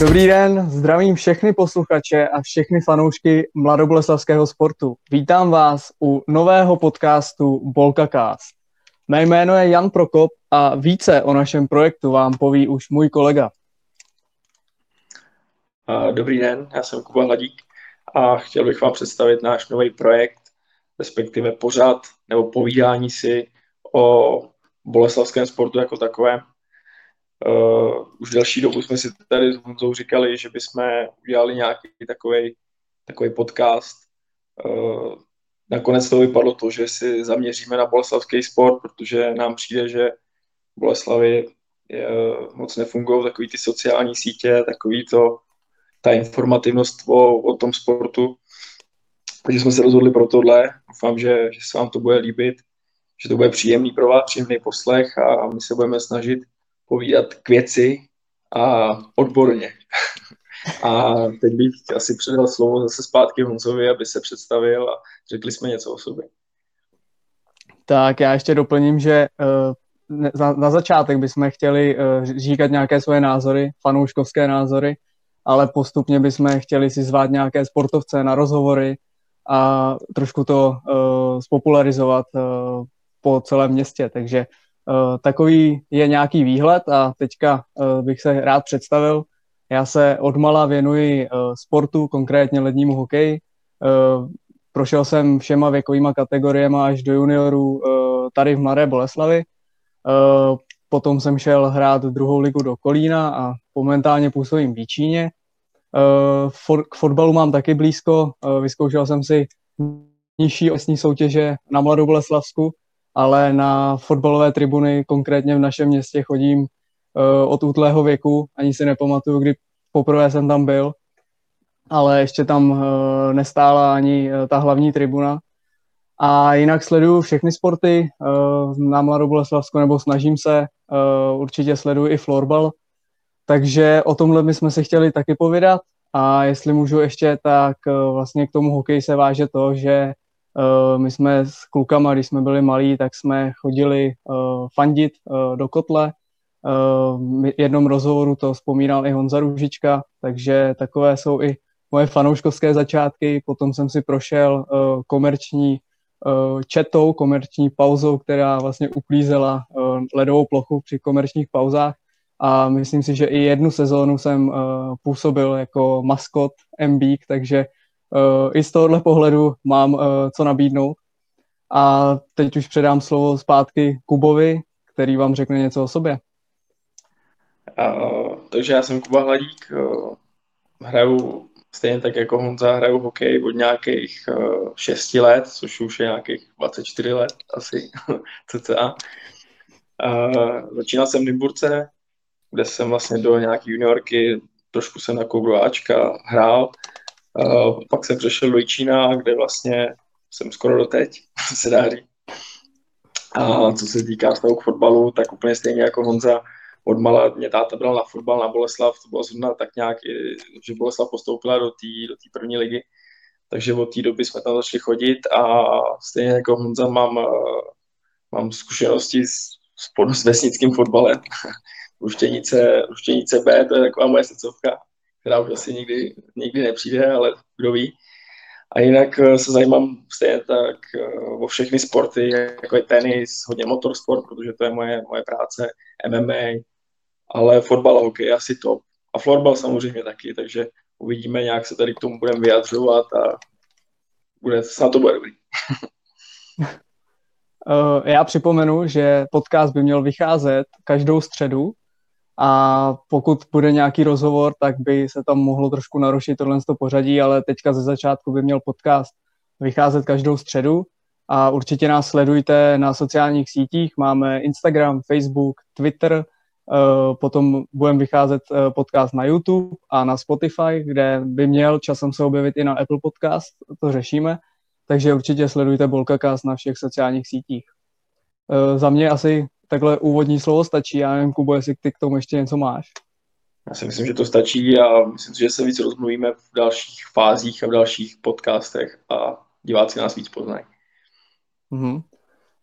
Dobrý den, zdravím všechny posluchače a všechny fanoušky mladoboleslavského sportu. Vítám vás u nového podcastu Bolkacast. Mé jméno je Jan Prokop a více o našem projektu vám poví už můj kolega. Dobrý den, já jsem Kuba Hladík a chtěl bych vám představit náš nový projekt, respektive pořád nebo povídání si o boleslavském sportu jako takovém. Uh, už delší dobu jsme si tady s Honzou říkali, že bychom udělali nějaký takový takový podcast. Uh, nakonec to vypadlo to, že si zaměříme na boleslavský sport, protože nám přijde, že Boleslavy je, moc nefungují takový ty sociální sítě, takový to, ta informativnost o, o tom sportu. Takže jsme se rozhodli pro tohle. Doufám, že, že se vám to bude líbit, že to bude příjemný pro vás, příjemný poslech a my se budeme snažit povídat k věci a odborně. A teď bych asi předal slovo zase zpátky Honzovi, aby se představil a řekli jsme něco o sobě. Tak já ještě doplním, že uh, na, na začátek bychom chtěli uh, říkat nějaké svoje názory, fanouškovské názory, ale postupně bychom chtěli si zvát nějaké sportovce na rozhovory a trošku to uh, spopularizovat uh, po celém městě. Takže uh, takový je nějaký výhled a teďka uh, bych se rád představil. Já se odmala věnuji uh, sportu, konkrétně lednímu hokeji. Prošel jsem všema věkovýma kategoriemi až do juniorů tady v Mladé Boleslavi. Potom jsem šel hrát druhou ligu do Kolína a momentálně působím v Výčíně. Uh, k fotbalu mám taky blízko. Vyzkoušel jsem si nižší osní soutěže na Mladou Boleslavsku, ale na fotbalové tribuny, konkrétně v našem městě, chodím uh, od útlého věku. Ani si nepamatuju, kdy poprvé jsem tam byl, ale ještě tam uh, nestála ani uh, ta hlavní tribuna. A jinak sleduju všechny sporty na Mladou Boleslavsku, nebo snažím se, určitě sleduju i florbal, takže o tomhle my jsme se chtěli taky povědat a jestli můžu ještě, tak vlastně k tomu hokeji se váže to, že my jsme s klukama, když jsme byli malí, tak jsme chodili uh, fandit do kotle. V jednom rozhovoru to vzpomínal i Honza Růžička, takže takové jsou i moje fanouškovské začátky. Potom jsem si prošel komerční četou, komerční pauzou, která vlastně uklízela ledovou plochu při komerčních pauzách a myslím si, že i jednu sezónu jsem působil jako maskot MBík, takže uh, i z tohohle pohledu mám uh, co nabídnout. A teď už předám slovo zpátky Kubovi, který vám řekne něco o sobě. Uh, takže já jsem Kuba Hladík, uh, hraju stejně tak jako Honza, hraju hokej od nějakých uh, 6 let, což už je nějakých 24 let asi, cca. Uh, začínal jsem v Nymburce, kde jsem vlastně do nějaký juniorky, trošku jsem na Ačka hrál. Uh, pak jsem přešel do Jičína, kde vlastně jsem skoro do teď, se dá říct. A co se týká vztahu k fotbalu, tak úplně stejně jako Honza, od mala mě táta bral na fotbal na Boleslav, to bylo zrovna tak nějak, že Boleslav postoupila do té do tý první ligy, takže od té doby jsme tam začali chodit a stejně jako Honza mám, mám zkušenosti s, s, s vesnickým fotbalem. Ruštěnice, Ruštěnice B, to je taková moje srdcovka, která už asi nikdy, nikdy nepřijde, ale kdo ví. A jinak eh, se zajímám stejně tak eh, o všechny sporty, jako je tenis, hodně motorsport, protože to je moje, moje práce, MMA, ale fotbal a hokej asi top. A florbal samozřejmě taky, takže uvidíme, nějak se tady k tomu budeme vyjadřovat a bude, snad to bude dobrý. Eh, já připomenu, že podcast by měl vycházet každou středu a pokud bude nějaký rozhovor, tak by se tam mohlo trošku narušit tohle pořadí, ale teďka ze začátku by měl podcast vycházet každou středu a určitě nás sledujte na sociálních sítích. Máme Instagram, Facebook, Twitter, eh, potom budeme vycházet eh, podcast na YouTube a na Spotify, kde by měl časem se objevit i na Apple Podcast, to řešíme, takže určitě sledujte Bolkacast na všech sociálních sítích. Eh, za mě asi takhle úvodní slovo stačí. Já nevím, Kubo, jestli ty k tomu ještě něco máš. Já si myslím, že to stačí a myslím si, že se víc rozmluvíme v dalších fázích a v dalších podcastech a diváci nás víc poznají. Mm-hmm.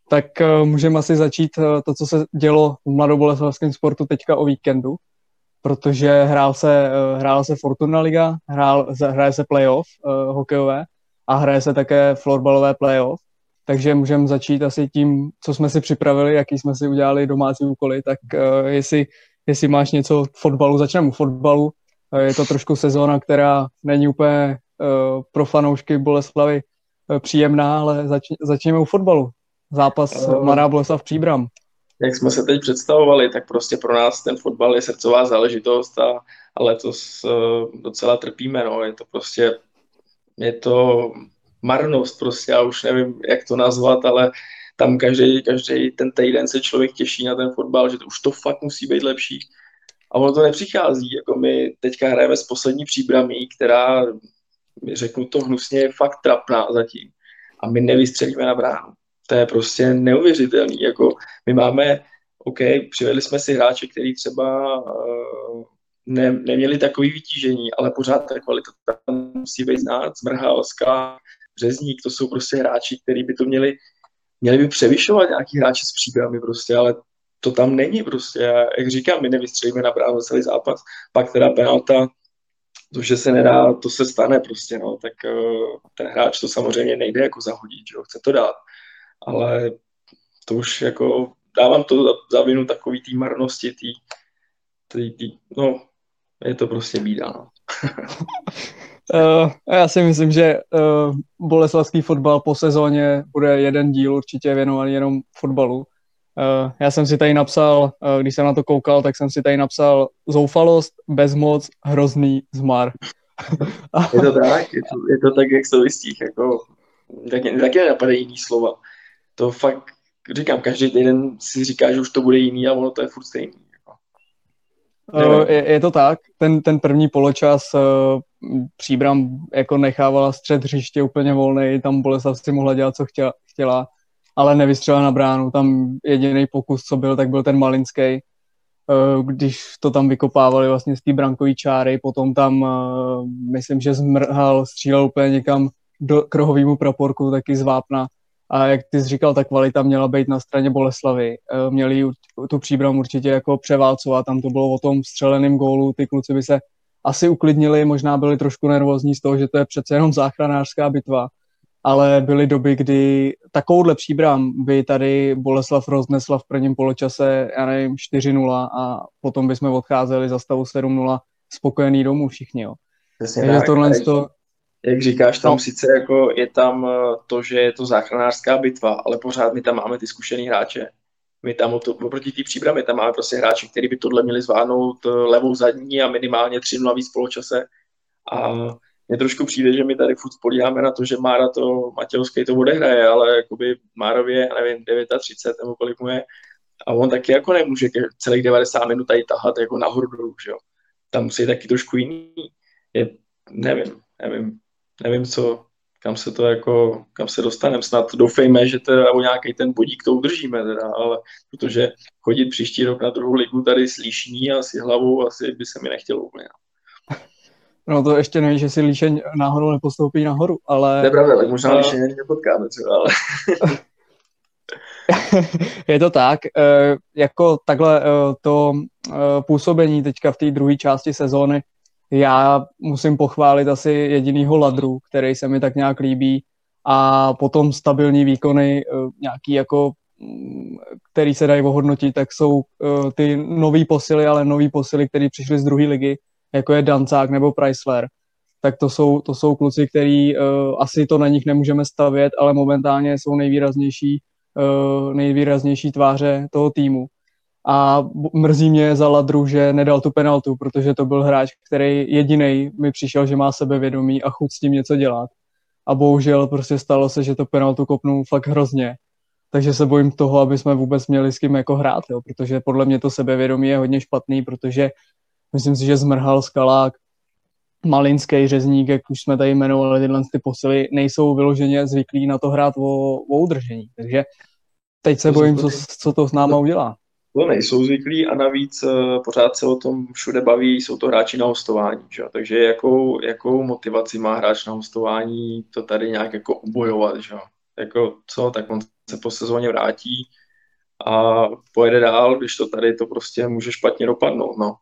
Tak uh, můžeme asi začít uh, to, co se dělo v mladoboleslavském sportu teďka o víkendu. protože hrál se, uh, hrál se Fortuna Liga, hrál, hraje se playoff uh, hokejové a hraje se také florbalové playoff, takže můžeme začít asi tím, co jsme si připravili, jaký jsme si udělali domácí úkoly, tak uh, jestli, jestli máš něco v fotbalu, začneme u fotbalu. Uh, je to trošku sezóna, která není úplně uh, pro fanoušky Boleslavy uh, příjemná, ale zač, začněme u fotbalu. Zápas uh, Mladá Boleslav Příbram. Jak jsme se teď představovali, tak prostě pro nás ten fotbal je srdcová záležitost a, a letos uh, docela trpíme. No. Je to prostě je to marnost prostě, já už nevím, jak to nazvat, ale tam každý, každý ten týden se člověk těší na ten fotbal, že to už to fakt musí být lepší. A ono to nepřichází, jako my teďka hrajeme s poslední příbramí, která, řeknu to hnusně, je fakt trapná zatím. A my nevystřelíme na bránu. To je prostě neuvěřitelný. Jako my máme, OK, přivedli jsme si hráče, který třeba uh, ne, neměli takový vytížení, ale pořád ta kvalita tam musí být znát. Zmrhalská, Březník, to jsou prostě hráči, kteří by to měli, měli by převyšovat nějaký hráči s příbrami prostě, ale to tam není prostě. A jak říkám, my nevystřelíme na bránu celý zápas, pak teda penalta, to, že se nedá, to se stane prostě, no, tak uh, ten hráč to samozřejmě nejde jako zahodit, že jo, chce to dát, ale to už jako, dávám to za, za vinu takový té marnosti, tý, tý, tý, no, je to prostě bída, no. Uh, já si myslím, že uh, boleslavský fotbal po sezóně bude jeden díl určitě věnovaný jenom fotbalu. Uh, já jsem si tady napsal, uh, když jsem na to koukal, tak jsem si tady napsal zoufalost, bezmoc, hrozný zmar. je to tak, je to, je to tak, jak to listích, jako taky, taky nenapadají jiný slova. To fakt, říkám, každý týden si říká, že už to bude jiný a ono to je furt stejný. Uh, je, je to tak, ten, ten první poločas uh, Příbram jako nechávala střed hřiště úplně volný, tam Boleslav si mohla dělat, co chtěla, chtěla ale nevystřelila na bránu. Tam jediný pokus, co byl, tak byl ten Malinský, uh, když to tam vykopávali vlastně z té brankové čáry, potom tam, uh, myslím, že zmrhal, střílel úplně někam do krohovýmu praporku, taky z vápna a jak ty jsi říkal, ta kvalita měla být na straně Boleslavy. Eh, měli tu příbram určitě jako převálcovat, tam to bylo o tom střeleném gólu, ty kluci by se asi uklidnili, možná byli trošku nervózní z toho, že to je přece jenom záchranářská bitva, ale byly doby, kdy takovouhle příbram by tady Boleslav roznesla v prvním poločase, já nevím, 4-0 a potom bychom odcházeli za stavu 7-0 spokojený domů všichni, jo. Takže tohle to, jak říkáš, tam no. sice jako je tam eh, to, že je to záchranářská bitva, ale pořád my tam máme ty zkušený hráče. My tam oproti té příbramy tam máme prostě hráči, kteří by tohle měli zvládnout eh, levou zadní a minimálně 3 0 víc poločase. A mně trošku přijde, že my tady furt spolíháme na to, že Mára to, Matějovský to odehraje, ale jakoby Márově, nevím, 39 nebo kolik mu je, a on taky jako nemůže celých 90 minut tady tahat jako nahoru dolů, že jo. Tam musí taky trošku jiný. Je, nevím, nevím nevím, co, kam se to jako, kam se dostaneme. Snad doufejme, že teda o nějaký ten bodík to udržíme, teda, ale protože chodit příští rok na druhou ligu tady s Líšní a s hlavou asi by se mi nechtělo úplně. No to ještě nevíš, že si Líšeň náhodou nepostoupí nahoru, ale... To je pravda, tak možná Líšeň ani nepotkáme třeba, ale... je to tak. E, jako takhle e, to e, působení teďka v té druhé části sezóny já musím pochválit asi jedinýho Ladru, který se mi tak nějak líbí. A potom stabilní výkony, eh, nějaký jako mm, který se dají ohodnotit, tak jsou uh, ty nový posily, ale nový posily, který přišli z druhé ligy, jako je Dancák nebo Chrysler, tak to jsou, to jsou kluci, který uh, asi to na nich nemůžeme stavět, ale momentálně jsou nejvýraznější, nejvýraznější tváře toho týmu a mrzí mě za Ladru, že nedal tu penaltu, protože to byl hráč, který jediný mi přišel, že má sebevědomí a chuť s tím něco dělat. A bohužel prostě stalo se, že to penaltu kopnul fakt hrozně. Takže se bojím toho, aby jsme vůbec měli s kým jako hrát, jo, protože podle mě to sebevědomí je hodně špatný, protože myslím si, že zmrhal Skalák, Malinský řezník, jak už jsme tady jmenovali, tyhle ty posily, nejsou vyloženě zvyklí na to hrát o, o udržení. Takže teď se bojím, co, co to s náma udělá to nejsou zvyklí a navíc uh, pořád se o tom všude baví, jsou to hráči na hostování, že? takže jakou, jakou motivaci má hráč na hostování to tady nějak jako ubojovat, že? jako co, tak on se po sezóně vrátí a pojede dál, když to tady to prostě může špatně dopadnout, no.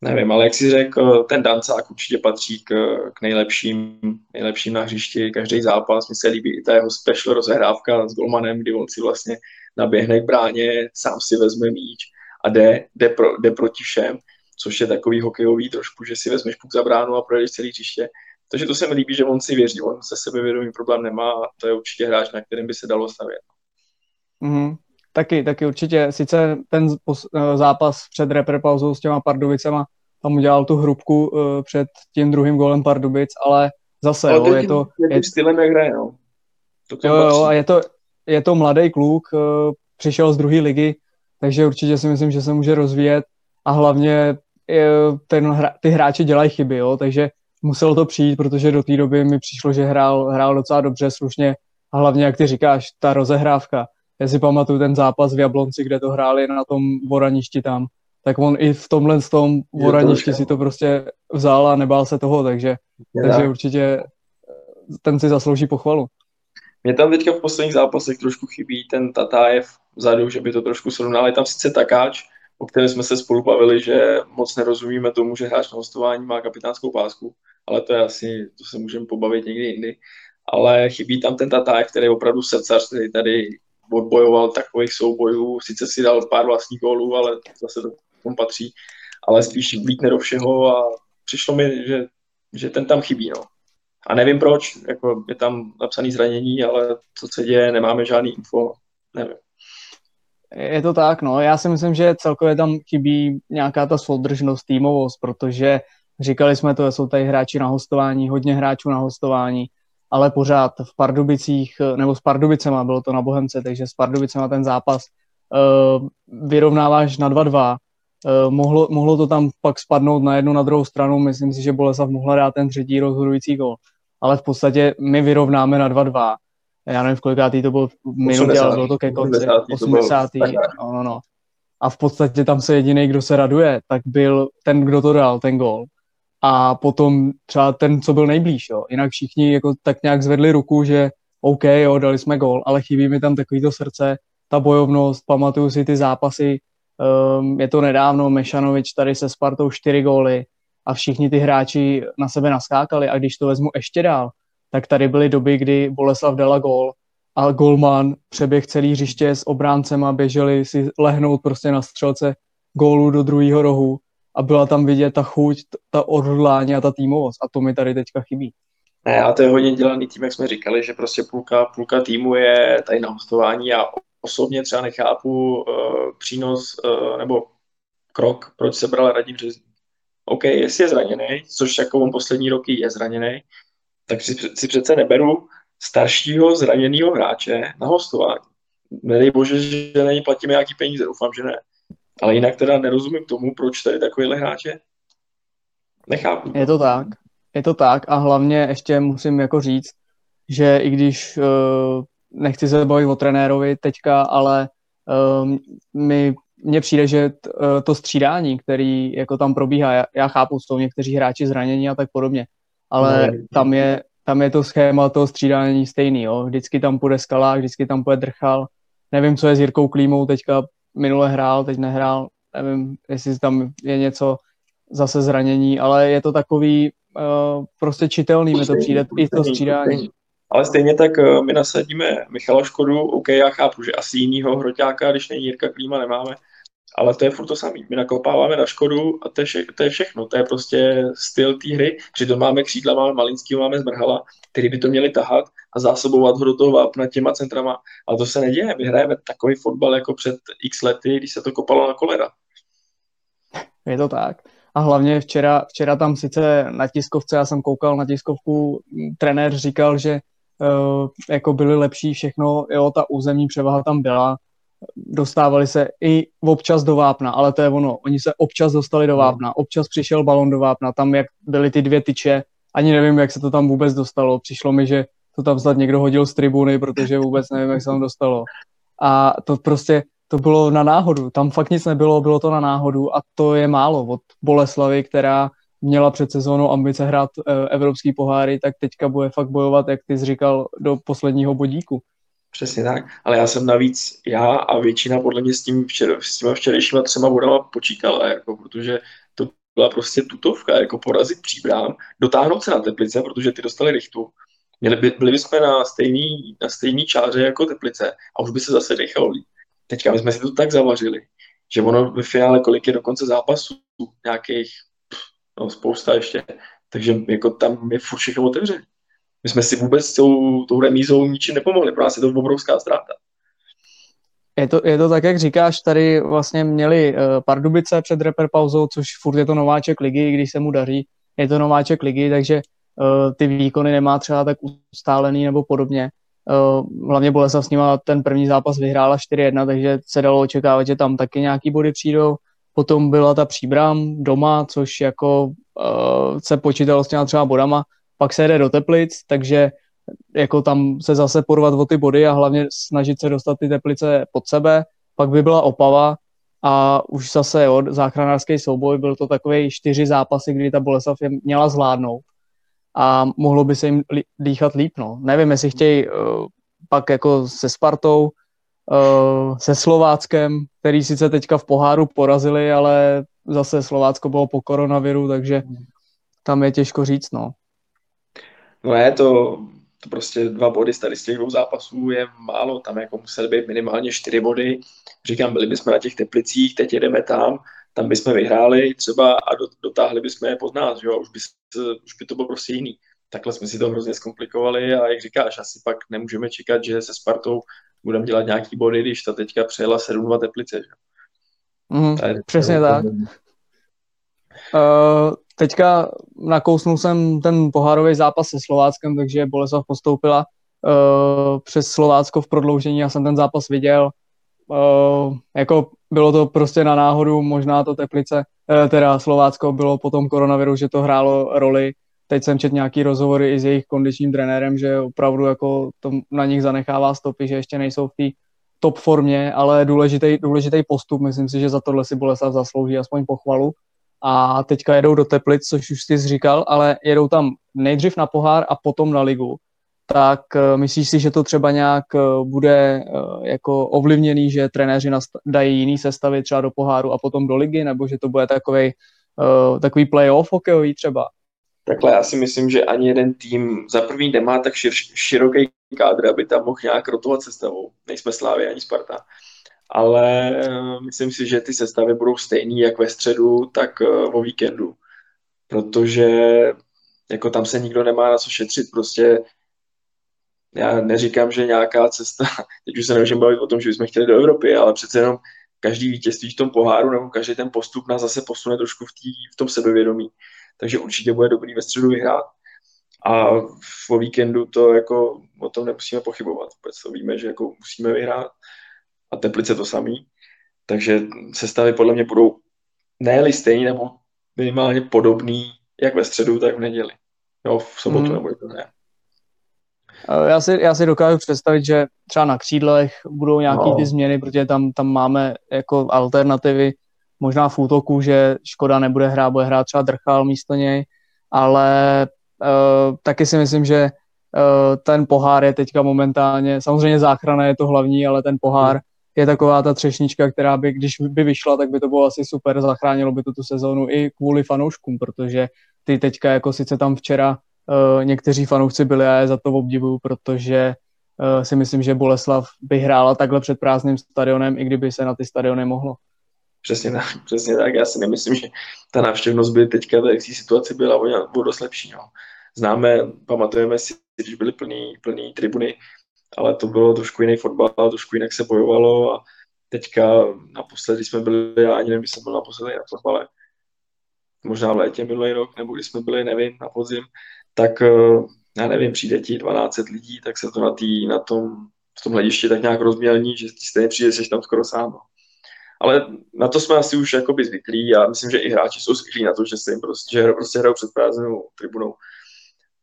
nevím, ale jak si řekl, ten dancák určitě patří k, k nejlepším, nejlepším na hřišti každý zápas. Mně se líbí i ta jeho special rozehrávka s golmanem, kdy on si vlastně naběhne k bráně, sám si vezme míč a jde, jde, pro, jde proti všem, což je takový hokejový trošku, že si vezmeš puk za bránu a projdeš celý hřiště. Takže to se mi líbí, že on si věří, on se sebevědomý problém nemá a to je určitě hráč, na kterým by se dalo stavět. Mm-hmm. Taky, taky určitě. Sice ten eh, zápas před reprepauzou s těma Pardubicema tam udělal tu hrubku uh, před tím druhým golem Pardubic, ale zase, ale jo, je to... Je, stylem, jak hraje, no. To jo, jo, a je to, je to mladý kluk, uh, přišel z druhé ligy, takže určitě si myslím, že se může rozvíjet. A hlavně ten, hra, ty hráči dělají chyby, jo, takže muselo to přijít, protože do té doby mi přišlo, že hrál, hrál docela dobře, slušně. A hlavně, jak ty říkáš, ta rozehrávka. Já si pamatuju ten zápas v Jablonci, kde to hráli na tom voraništi tam, tak on i v tomhle s tom voraništi si to prostě vzal a nebál se toho, takže, takže určitě ten si zaslouží pochvalu. Mě tam teďka v posledních zápasech trošku chybí ten Tatájev vzadu, že by to trošku srovnal. Je tam sice Takáč, o kterém jsme se spolu bavili, že moc nerozumíme tomu, že hráč na hostování má kapitánskou pásku, ale to je asi, to se můžeme pobavit někdy jindy. Ale chybí tam ten Tatájev, který je opravdu srdcař, který tady odbojoval takových soubojů, sice si dal pár vlastních gólů, ale zase to tomu patří, ale spíš vlítne do všeho a přišlo mi, že, že ten tam chybí, no. A nevím proč, jako je tam napsaný zranění, ale co se děje, nemáme žádný info, nevím. Je to tak, no. Já si myslím, že celkově tam chybí nějaká ta soudržnost, týmovost, protože říkali jsme to, jsou tady hráči na hostování, hodně hráčů na hostování, ale pořád v Pardubicích, nebo s Pardubicema, bylo to na Bohemce, takže s Pardubicema ten zápas uh, vyrovnáváš na 2-2. Uh, mohlo, mohlo to tam pak spadnout na jednu, na druhou stranu. Myslím si, že Boleslav mohla dát ten třetí rozhodující gol. Ale v podstatě my vyrovnáme na 2-2. Já nevím, v kolikátý to byl minutě, ale bylo to ke konci. 80. No, no, no. A v podstatě tam se jediný, kdo se raduje, tak byl ten, kdo to dal, ten gol a potom třeba ten, co byl nejblíž, jo. Jinak všichni jako tak nějak zvedli ruku, že OK, jo, dali jsme gol, ale chybí mi tam takovýto srdce, ta bojovnost, pamatuju si ty zápasy, um, je to nedávno, Mešanovič tady se Spartou čtyři góly a všichni ty hráči na sebe naskákali a když to vezmu ještě dál, tak tady byly doby, kdy Boleslav dala gól a golman přeběh celý hřiště s obráncem a běželi si lehnout prostě na střelce gólu do druhého rohu a byla tam vidět ta chuť, ta odhodlání a ta týmovost a to mi tady teďka chybí. Ne, a to je hodně dělaný tým, jak jsme říkali, že prostě půlka, půlka týmu je tady na hostování a osobně třeba nechápu uh, přínos uh, nebo krok, proč se bral Radim. OK, jestli je zraněný, což jako on poslední roky je zraněný, tak si, si přece neberu staršího zraněného hráče na hostování. Nedej bože, že není platíme nějaký peníze, doufám, že ne. Ale jinak teda nerozumím tomu, proč tady takovýhle hráče nechápu. Je to tak, je to tak a hlavně ještě musím jako říct, že i když uh, nechci se bavit o trenérovi teďka, ale um, mi mně přijde, že uh, to střídání, který jako tam probíhá, já, já chápu, jsou někteří hráči zranění a tak podobně, ale no, tam je, tam je to schéma toho střídání stejný, jo. Vždycky tam půjde Skalák, vždycky tam půjde Drchal. Nevím, co je s Jirkou Klímou teďka minule hrál, teď nehrál, nevím, jestli tam je něco zase zranění, ale je to takový uh, prostě čitelný, mi to přijde i to střídání. Ale stejně tak uh, my nasadíme Michala Škodu, OK, já chápu, že asi jinýho hroťáka, když není Jirka Klíma, nemáme, ale to je furt to samý. My nakopáváme na Škodu a to je, vše, to je všechno. To je prostě styl té hry. Přitom máme křídla, máme Malinský, máme Zmrhala, který by to měli tahat a zásobovat ho do toho vápna těma centrama. Ale to se neděje. My hrajeme takový fotbal jako před x lety, když se to kopalo na kolera. Je to tak. A hlavně včera, včera tam sice na tiskovce, já jsem koukal na tiskovku, trenér říkal, že uh, jako byly lepší všechno, jo, ta územní převaha tam byla, dostávali se i občas do vápna, ale to je ono, oni se občas dostali do vápna, občas přišel balon do vápna, tam jak byly ty dvě tyče, ani nevím, jak se to tam vůbec dostalo, přišlo mi, že to tam snad někdo hodil z tribuny, protože vůbec nevím, jak se tam dostalo. A to prostě, to bylo na náhodu, tam fakt nic nebylo, bylo to na náhodu a to je málo. Od Boleslavy, která měla před sezónou ambice hrát e, evropský poháry, tak teďka bude fakt bojovat, jak ty jsi říkal, do posledního bodíku. Přesně tak, ale já jsem navíc, já a většina podle mě s, tím včer, s těma včerejšíma třema bodama počítala, jako, protože to byla prostě tutovka, jako porazit příbrám, dotáhnout se na Teplice, protože ty dostali rychtu. Měli by, byli bychom na stejný, na stejný čáře jako Teplice a už by se zase dechalo líp. Teďka my jsme si to tak zavařili, že ono ve finále kolik je do konce zápasu, nějakých, no spousta ještě, takže jako tam je furt všechno otevřené. My jsme si vůbec tou, tou remízou ničím nepomohli, pro nás je to obrovská ztráta. Je to, je to tak, jak říkáš, tady vlastně měli uh, Pardubice před reper pauzou, což furt je to nováček ligy, když se mu daří, je to nováček ligy, takže uh, ty výkony nemá třeba tak ustálený nebo podobně. Uh, hlavně Boleslav s nima ten první zápas vyhrála 4-1, takže se dalo očekávat, že tam taky nějaký body přijdou. Potom byla ta příbram doma, což jako uh, se počítalo s těma třeba bodama, pak se jede do Teplic, takže jako tam se zase porvat o ty body a hlavně snažit se dostat ty Teplice pod sebe. Pak by byla Opava a už zase jo, záchranářský souboj, byl to takový čtyři zápasy, kdy ta Boleslav je měla zvládnout a mohlo by se jim dýchat líp. No. Nevím, jestli chtějí uh, pak jako se Spartou, uh, se Slováckem, který sice teďka v poháru porazili, ale zase Slovácko bylo po koronaviru, takže tam je těžko říct, no. No je to, to prostě dva body z z těch dvou zápasů je málo, tam jako museli být minimálně čtyři body. Říkám, byli bychom na těch teplicích, teď jedeme tam, tam bychom vyhráli třeba a dotáhli bychom je pod nás, jo, už by, už by to bylo prostě jiný. Takhle jsme si to hrozně zkomplikovali a jak říkáš, asi pak nemůžeme čekat, že se Spartou budeme dělat nějaký body, když ta teďka přejela 7-2 teplice. Že? Mm, přesně tak. Uh, teďka nakousnul jsem ten pohárový zápas se Slováckem, takže Boleslav postoupila uh, přes Slovácko v prodloužení. Já jsem ten zápas viděl. Uh, jako bylo to prostě na náhodu, možná to Teplice, uh, teda Slovácko bylo po tom koronaviru, že to hrálo roli. Teď jsem četl nějaký rozhovory i s jejich kondičním trenérem, že opravdu jako to na nich zanechává stopy, že ještě nejsou v té top formě, ale důležitý, důležitý postup. Myslím si, že za tohle si Boleslav zaslouží aspoň pochvalu a teďka jedou do Teplic, což už jsi říkal, ale jedou tam nejdřív na pohár a potom na ligu. Tak uh, myslíš si, že to třeba nějak uh, bude uh, jako ovlivněný, že trenéři dají jiný sestavy třeba do poháru a potom do ligy, nebo že to bude takový uh, takový playoff hokejový třeba? Takhle já si myslím, že ani jeden tým za první nemá tak šir, široký kádr, aby tam mohl nějak rotovat sestavou. Nejsme Slávy ani Sparta ale eh, myslím si, že ty sestavy budou stejný jak ve středu, tak eh, o víkendu, protože jako tam se nikdo nemá na co šetřit, prostě já neříkám, že nějaká cesta, teď už se nemůžeme bavit o tom, že bychom chtěli do Evropy, ale přece jenom každý vítězství v tom poháru nebo každý ten postup nás zase posune trošku v, tý, v tom sebevědomí. Takže určitě bude dobrý ve středu vyhrát. A o víkendu to jako o tom nemusíme pochybovat. Vůbec to víme, že jako musíme vyhrát a Teplice to samý. Takže sestavy podle mě budou ne stejný, nebo minimálně podobný, jak ve středu, tak v neděli. Jo, v sobotu hmm. nebo ne. Já si, já si dokážu představit, že třeba na křídlech budou nějaké no. ty změny, protože tam, tam máme jako alternativy, možná v útoku, že Škoda nebude hrát, bude hrát třeba Drchal místo něj, ale uh, taky si myslím, že uh, ten pohár je teďka momentálně, samozřejmě záchrana je to hlavní, ale ten pohár je taková ta třešnička, která by, když by vyšla, tak by to bylo asi super, zachránilo by to tu sezónu i kvůli fanouškům, protože ty teďka jako sice tam včera uh, někteří fanoušci byli a já je za to obdivuju, protože uh, si myslím, že Boleslav by hrála takhle před prázdným stadionem, i kdyby se na ty stadiony mohlo. Přesně tak, přesně tak. Já si nemyslím, že ta návštěvnost by teďka v té situaci byla o dost lepší. No. Známe, pamatujeme si, když byly plný, plný tribuny, ale to bylo trošku jiný fotbal, trošku jinak se bojovalo a teďka naposledy jsme byli, já ani nevím, jsem byl naposledy na fotbale, možná v létě minulý rok, nebo když jsme byli, nevím, na podzim, tak eh, já nevím, přijde ti 12 lidí, tak se to na, tý, na tom, v tom hledišti tak nějak rozmělní, že ti stejně přijde, jsi tam skoro sám. No. Ale na to jsme asi už jakoby zvyklí a myslím, že i hráči jsou zvyklí na to, že se jim prostě, že prostě hrajou před prázdnou tribunou.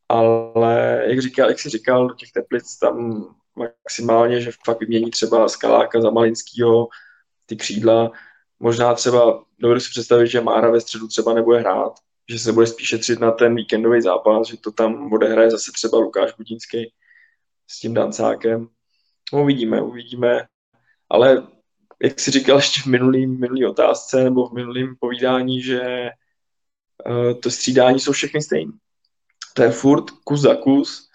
Ale jak, říkal, jak jsi říkal, do těch teplic tam maximálně, že fakt vymění třeba Skaláka za Malinskýho, ty křídla. Možná třeba, dovedu si představit, že Mára ve středu třeba nebude hrát, že se bude spíše třít na ten víkendový zápas, že to tam bude hraje zase třeba Lukáš Budínský s tím Dancákem. No, uvidíme, uvidíme. Ale jak si říkal ještě v minulý, minulý otázce nebo v minulém povídání, že uh, to střídání jsou všechny stejné. To je furt kus za kus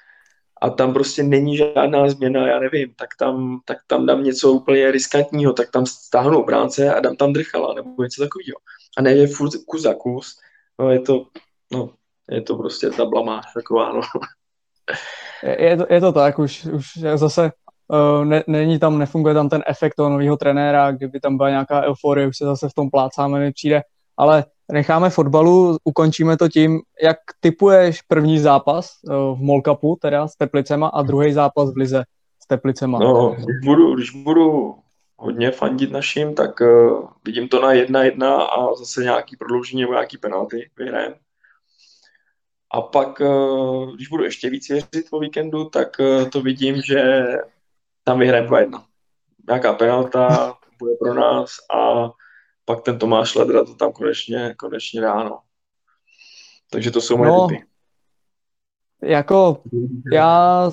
a tam prostě není žádná změna, já nevím, tak tam, tak tam dám něco úplně riskantního, tak tam stáhnu obránce a dám tam drchala nebo něco takového. A ne je furt kus za kus, no je to, no, je to prostě ta blamáž taková, no. Je, to, je to tak, už, už zase uh, ne, není tam, nefunguje tam ten efekt toho nového trenéra, kdyby tam byla nějaká euforie, už se zase v tom plácáme, mi přijde, ale necháme fotbalu, ukončíme to tím, jak typuješ první zápas uh, v Molkapu, teda s Teplicema a druhý zápas v Lize s Teplicema. No, když budu, když budu hodně fandit našim, tak uh, vidím to na jedna jedna a zase nějaký prodloužení nebo nějaký penalty vyhrajeme. A pak, uh, když budu ještě víc věřit po víkendu, tak uh, to vidím, že tam vyhrajeme 2-1. Nějaká penalta bude pro nás a pak ten Tomáš Ledra to tam konečně, konečně dá, no. Takže to jsou moje no, typy. Jako já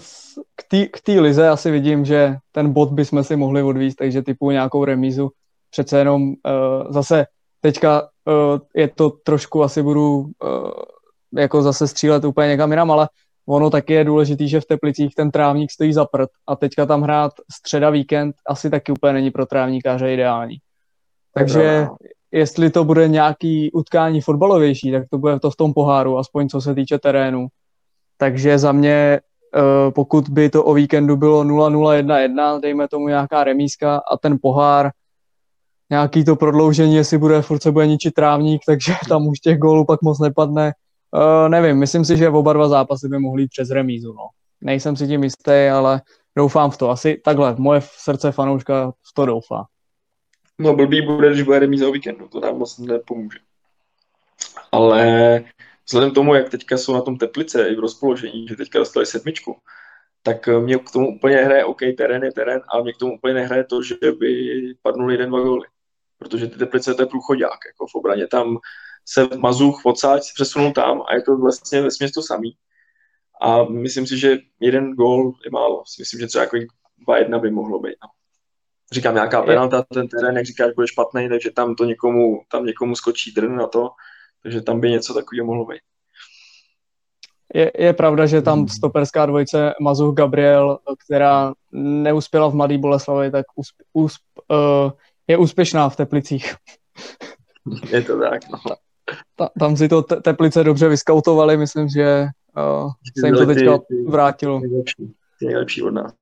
k té lize asi vidím, že ten bod bychom si mohli odvíst, takže typu nějakou remízu. Přece jenom uh, zase teďka uh, je to trošku, asi budu uh, jako zase střílet úplně někam jinam, ale ono taky je důležitý, že v Teplicích ten trávník stojí za prd a teďka tam hrát středa víkend asi taky úplně není pro trávníkáře ideální. Takže jestli to bude nějaký utkání fotbalovější, tak to bude to v tom poháru, aspoň co se týče terénu. Takže za mě, eh, pokud by to o víkendu bylo 0-0-1-1, dejme tomu nějaká remíska a ten pohár, nějaký to prodloužení, jestli bude, furt se bude ničit trávník, takže tam už těch gólů pak moc nepadne. Uh, nevím, myslím si, že oba dva zápasy by mohly jít přes remízu. No. Nejsem si tím jistý, ale doufám v to. Asi takhle, moje srdce fanouška v to doufá. No blbý bude, když bude remíza o víkendu, to nám moc nepomůže. Ale vzhledem k tomu, jak teďka jsou na tom Teplice i v rozpoložení, že teďka dostali sedmičku, tak mě k tomu úplně hraje, OK, terén je terén, a mě k tomu úplně nehraje to, že by padnul jeden, dva góly. Protože ty Teplice to je průchodák, jako v obraně. Tam se Mazuch odsáď se přesunul tam a je to vlastně ve to samý. A myslím si, že jeden gól je málo. Myslím, že třeba jako 2-1 by mohlo být. No říkám, nějaká penalta, ten terén, jak říkáš, bude špatný, takže tam to někomu, tam někomu skočí drn na to, takže tam by něco takového mohlo být. Je, je pravda, že tam stoperská dvojice Mazuch Gabriel, která neuspěla v Mladý Boleslavi, tak usp, usp, uh, je úspěšná v Teplicích. Je to tak, no. Ta, tam si to te, Teplice dobře vyskautovali, myslím, že uh, se jim to teďka vrátilo. Nejlepší, nejlepší od nás.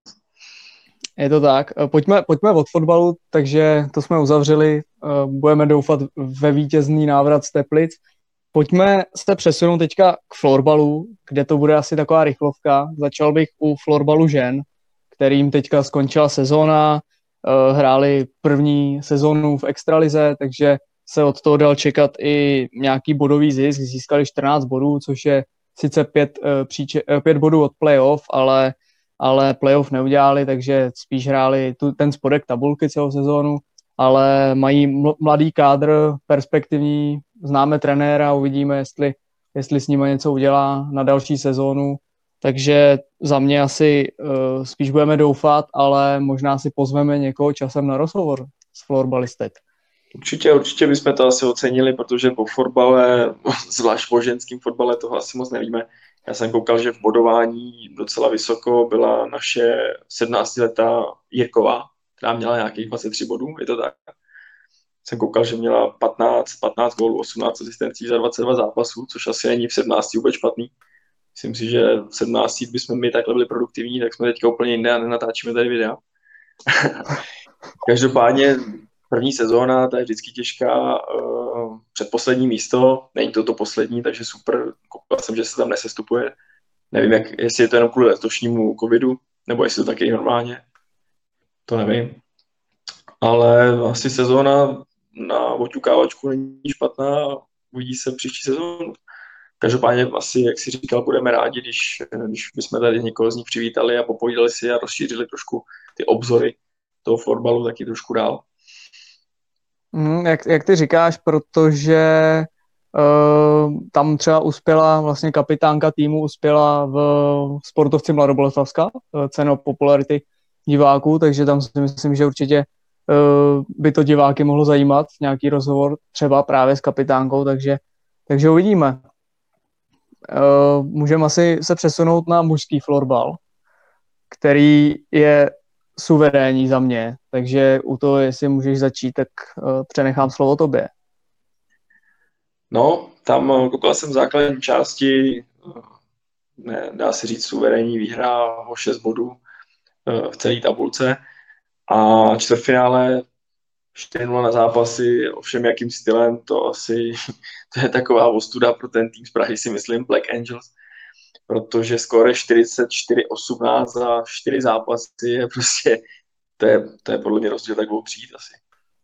Je to tak. Eh, pojďme, pojďme od fotbalu, takže to jsme uzavřeli. Eh, budeme doufat ve vítězný návrat z Teplic. Pojďme se přesunout teďka k florbalu, kde to bude asi taková rychlovka. Začal bych u florbalu žen, kterým teďka skončila sezóna, eh, hráli první sezónu v extralize, takže se od toho dal čekat i nějaký bodový zisk. Získali 14 bodů, což je sice 5, 5 bodů od playoff, ale ale playoff neudělali, takže spíš hráli tu, ten spodek tabulky celou sezónu, ale mají mladý kádr, perspektivní, známe trenéra, uvidíme, jestli, jestli s nimi něco udělá na další sezónu, takže za mě asi uh, spíš budeme doufat, ale možná si pozveme někoho časem na rozhovor s florbalistek. Určitě, určitě bychom to asi ocenili, protože po fotbale, zvlášť po ženském fotbale, toho asi moc nevíme. Já jsem koukal, že v bodování docela vysoko byla naše 17-letá Jirková, která měla nějakých 23 bodů, je to tak. Jsem koukal, že měla 15, 15 gólů, 18 asistencí za 22 zápasů, což asi není v 17 vůbec špatný. Myslím si, že v 17 bychom my takhle byli produktivní, tak jsme teďka úplně jinde a nenatáčíme tady videa. Každopádně první sezóna, ta je vždycky těžká. Uh, předposlední místo, není to to poslední, takže super. Koukal jsem, že se tam nesestupuje. Nevím, jak, jestli je to jenom kvůli letošnímu covidu, nebo jestli to taky normálně. To nevím. Ale asi sezóna na oťukávačku není špatná uvidí se příští sezónu. Každopádně asi, jak si říkal, budeme rádi, když, když bychom tady někoho z nich přivítali a popovídali si a rozšířili trošku ty obzory toho fotbalu taky trošku dál. Mm, jak, jak ty říkáš, protože uh, tam třeba uspěla vlastně kapitánka týmu, uspěla v sportovci Mladoboleslavska, uh, cenu popularity diváků, takže tam si myslím, že určitě uh, by to diváky mohlo zajímat, nějaký rozhovor třeba právě s kapitánkou, takže, Takže uvidíme. Uh, můžeme asi se přesunout na mužský florbal, který je suverénní za mě, takže u toho, jestli můžeš začít, tak uh, přenechám slovo tobě. No, tam uh, koukal jsem základní části, ne, dá se říct suverénní výhra o 6 bodů v celé tabulce a čtvrtfinále 4 na zápasy, ovšem jakým stylem, to asi to je taková ostuda pro ten tým z Prahy, si myslím, Black Angels, protože skoro 44-18 za 4 zápasy je prostě, to je, to je podle mě rozdíl tak přijít asi.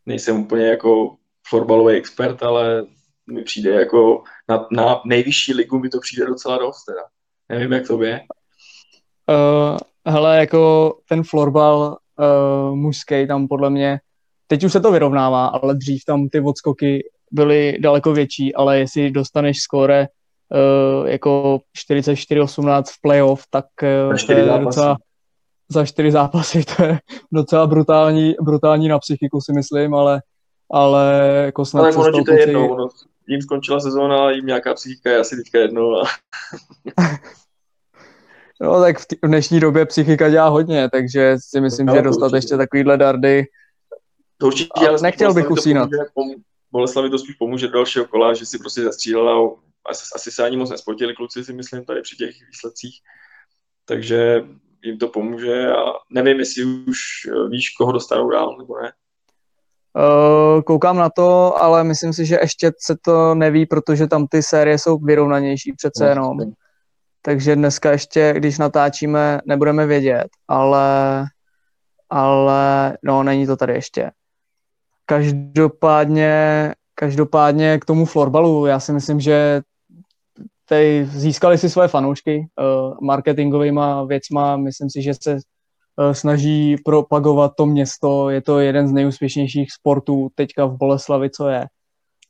Nejsem úplně jako florbalový expert, ale mi přijde jako na, na nejvyšší ligu mi to přijde docela dost teda. Nevím, jak to je. Uh, hele, jako ten florbal uh, mužský tam podle mě teď už se to vyrovnává, ale dřív tam ty odskoky byly daleko větší, ale jestli dostaneš skóre uh, jako 44-18 v playoff, tak uh, to je docela za čtyři zápasy, to je docela brutální, brutální na psychiku si myslím, ale, ale jako snad ale ono ti to je jedno, ono, jim skončila sezóna, jim nějaká psychika je asi teďka jedno. A... no tak v, v dnešní době psychika dělá hodně, takže si myslím, no, že dostat určitě. ještě takovýhle dardy to určitě, ale nechtěl bych usínat. Boleslavi to spíš pomůže do dalšího kola, že si prostě zastřílel a asi, asi se ani moc nespotili kluci, si myslím, tady při těch výsledcích. Takže jim to pomůže a nevím, jestli už eh, víš, koho dostanou dál, nebo ne. Uh, koukám na to, ale myslím si, že ještě se to neví, protože tam ty série jsou vyrovnanější přece no, jenom. Takže dneska ještě, když natáčíme, nebudeme vědět, ale, ale no, není to tady ještě. Každopádně, každopádně k tomu florbalu, já si myslím, že tady získali si svoje fanoušky uh, marketingovýma věcma, myslím si, že se uh, snaží propagovat to město, je to jeden z nejúspěšnějších sportů teďka v Boleslavi, co je.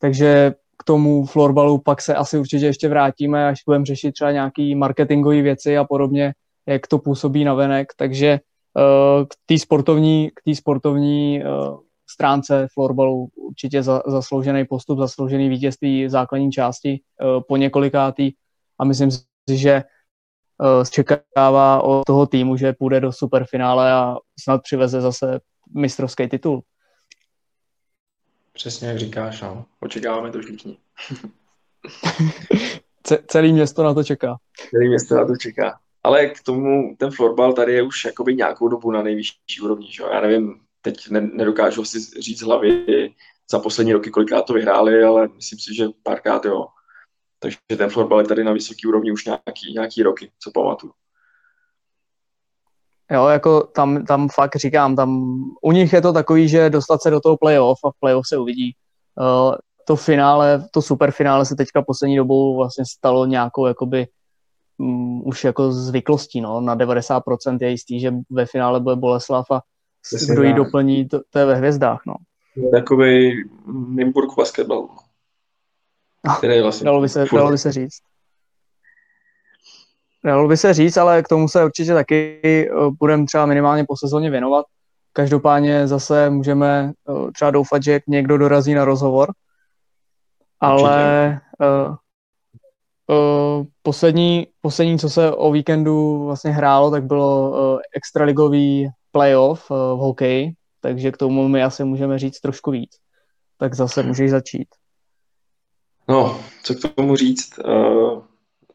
Takže k tomu florbalu pak se asi určitě ještě vrátíme, až budeme řešit třeba nějaký marketingové věci a podobně, jak to působí na venek, takže uh, k té sportovní, k sportovní uh, stránce florbalu určitě za, zasloužený postup, zasloužený vítězství základní části uh, po několikátý a myslím si, že uh, čekává od toho týmu, že půjde do superfinále a snad přiveze zase mistrovský titul. Přesně jak říkáš, no. Očekáváme to všichni. Celý město na to čeká. Celý město na to čeká. Ale k tomu, ten florbal tady je už jakoby nějakou dobu na nejvyšší úrovni. Že? Já nevím, teď ne, nedokážu si říct hlavy za poslední roky, kolikrát to vyhráli, ale myslím si, že párkrát jo. Takže ten florbal je tady na vysoké úrovni už nějaký, nějaký roky, co pamatuju. Jo, jako tam, tam fakt říkám, tam u nich je to takový, že dostat se do toho playoff a v playoff se uvidí. Uh, to finále, to superfinále se teďka poslední dobou vlastně stalo nějakou jakoby um, už jako zvyklostí, no. Na 90% je jistý, že ve finále bude Boleslav a kdo ji doplní, to, to je ve hvězdách, no. Takový Nymburk basketbal. Který vlastně dalo, by se, dalo by se říct. Dalo by se říct, ale k tomu se určitě taky eh, budeme třeba minimálně po sezóně věnovat. Každopádně zase můžeme eh, třeba doufat, že někdo dorazí na rozhovor. Ale uh, uh, poslední, poslední, co se o víkendu vlastně hrálo, tak bylo uh, extraligový playoff uh, v hokeji, takže k tomu my asi můžeme říct trošku víc. Tak zase můžeš začít. No, co k tomu říct? Uh,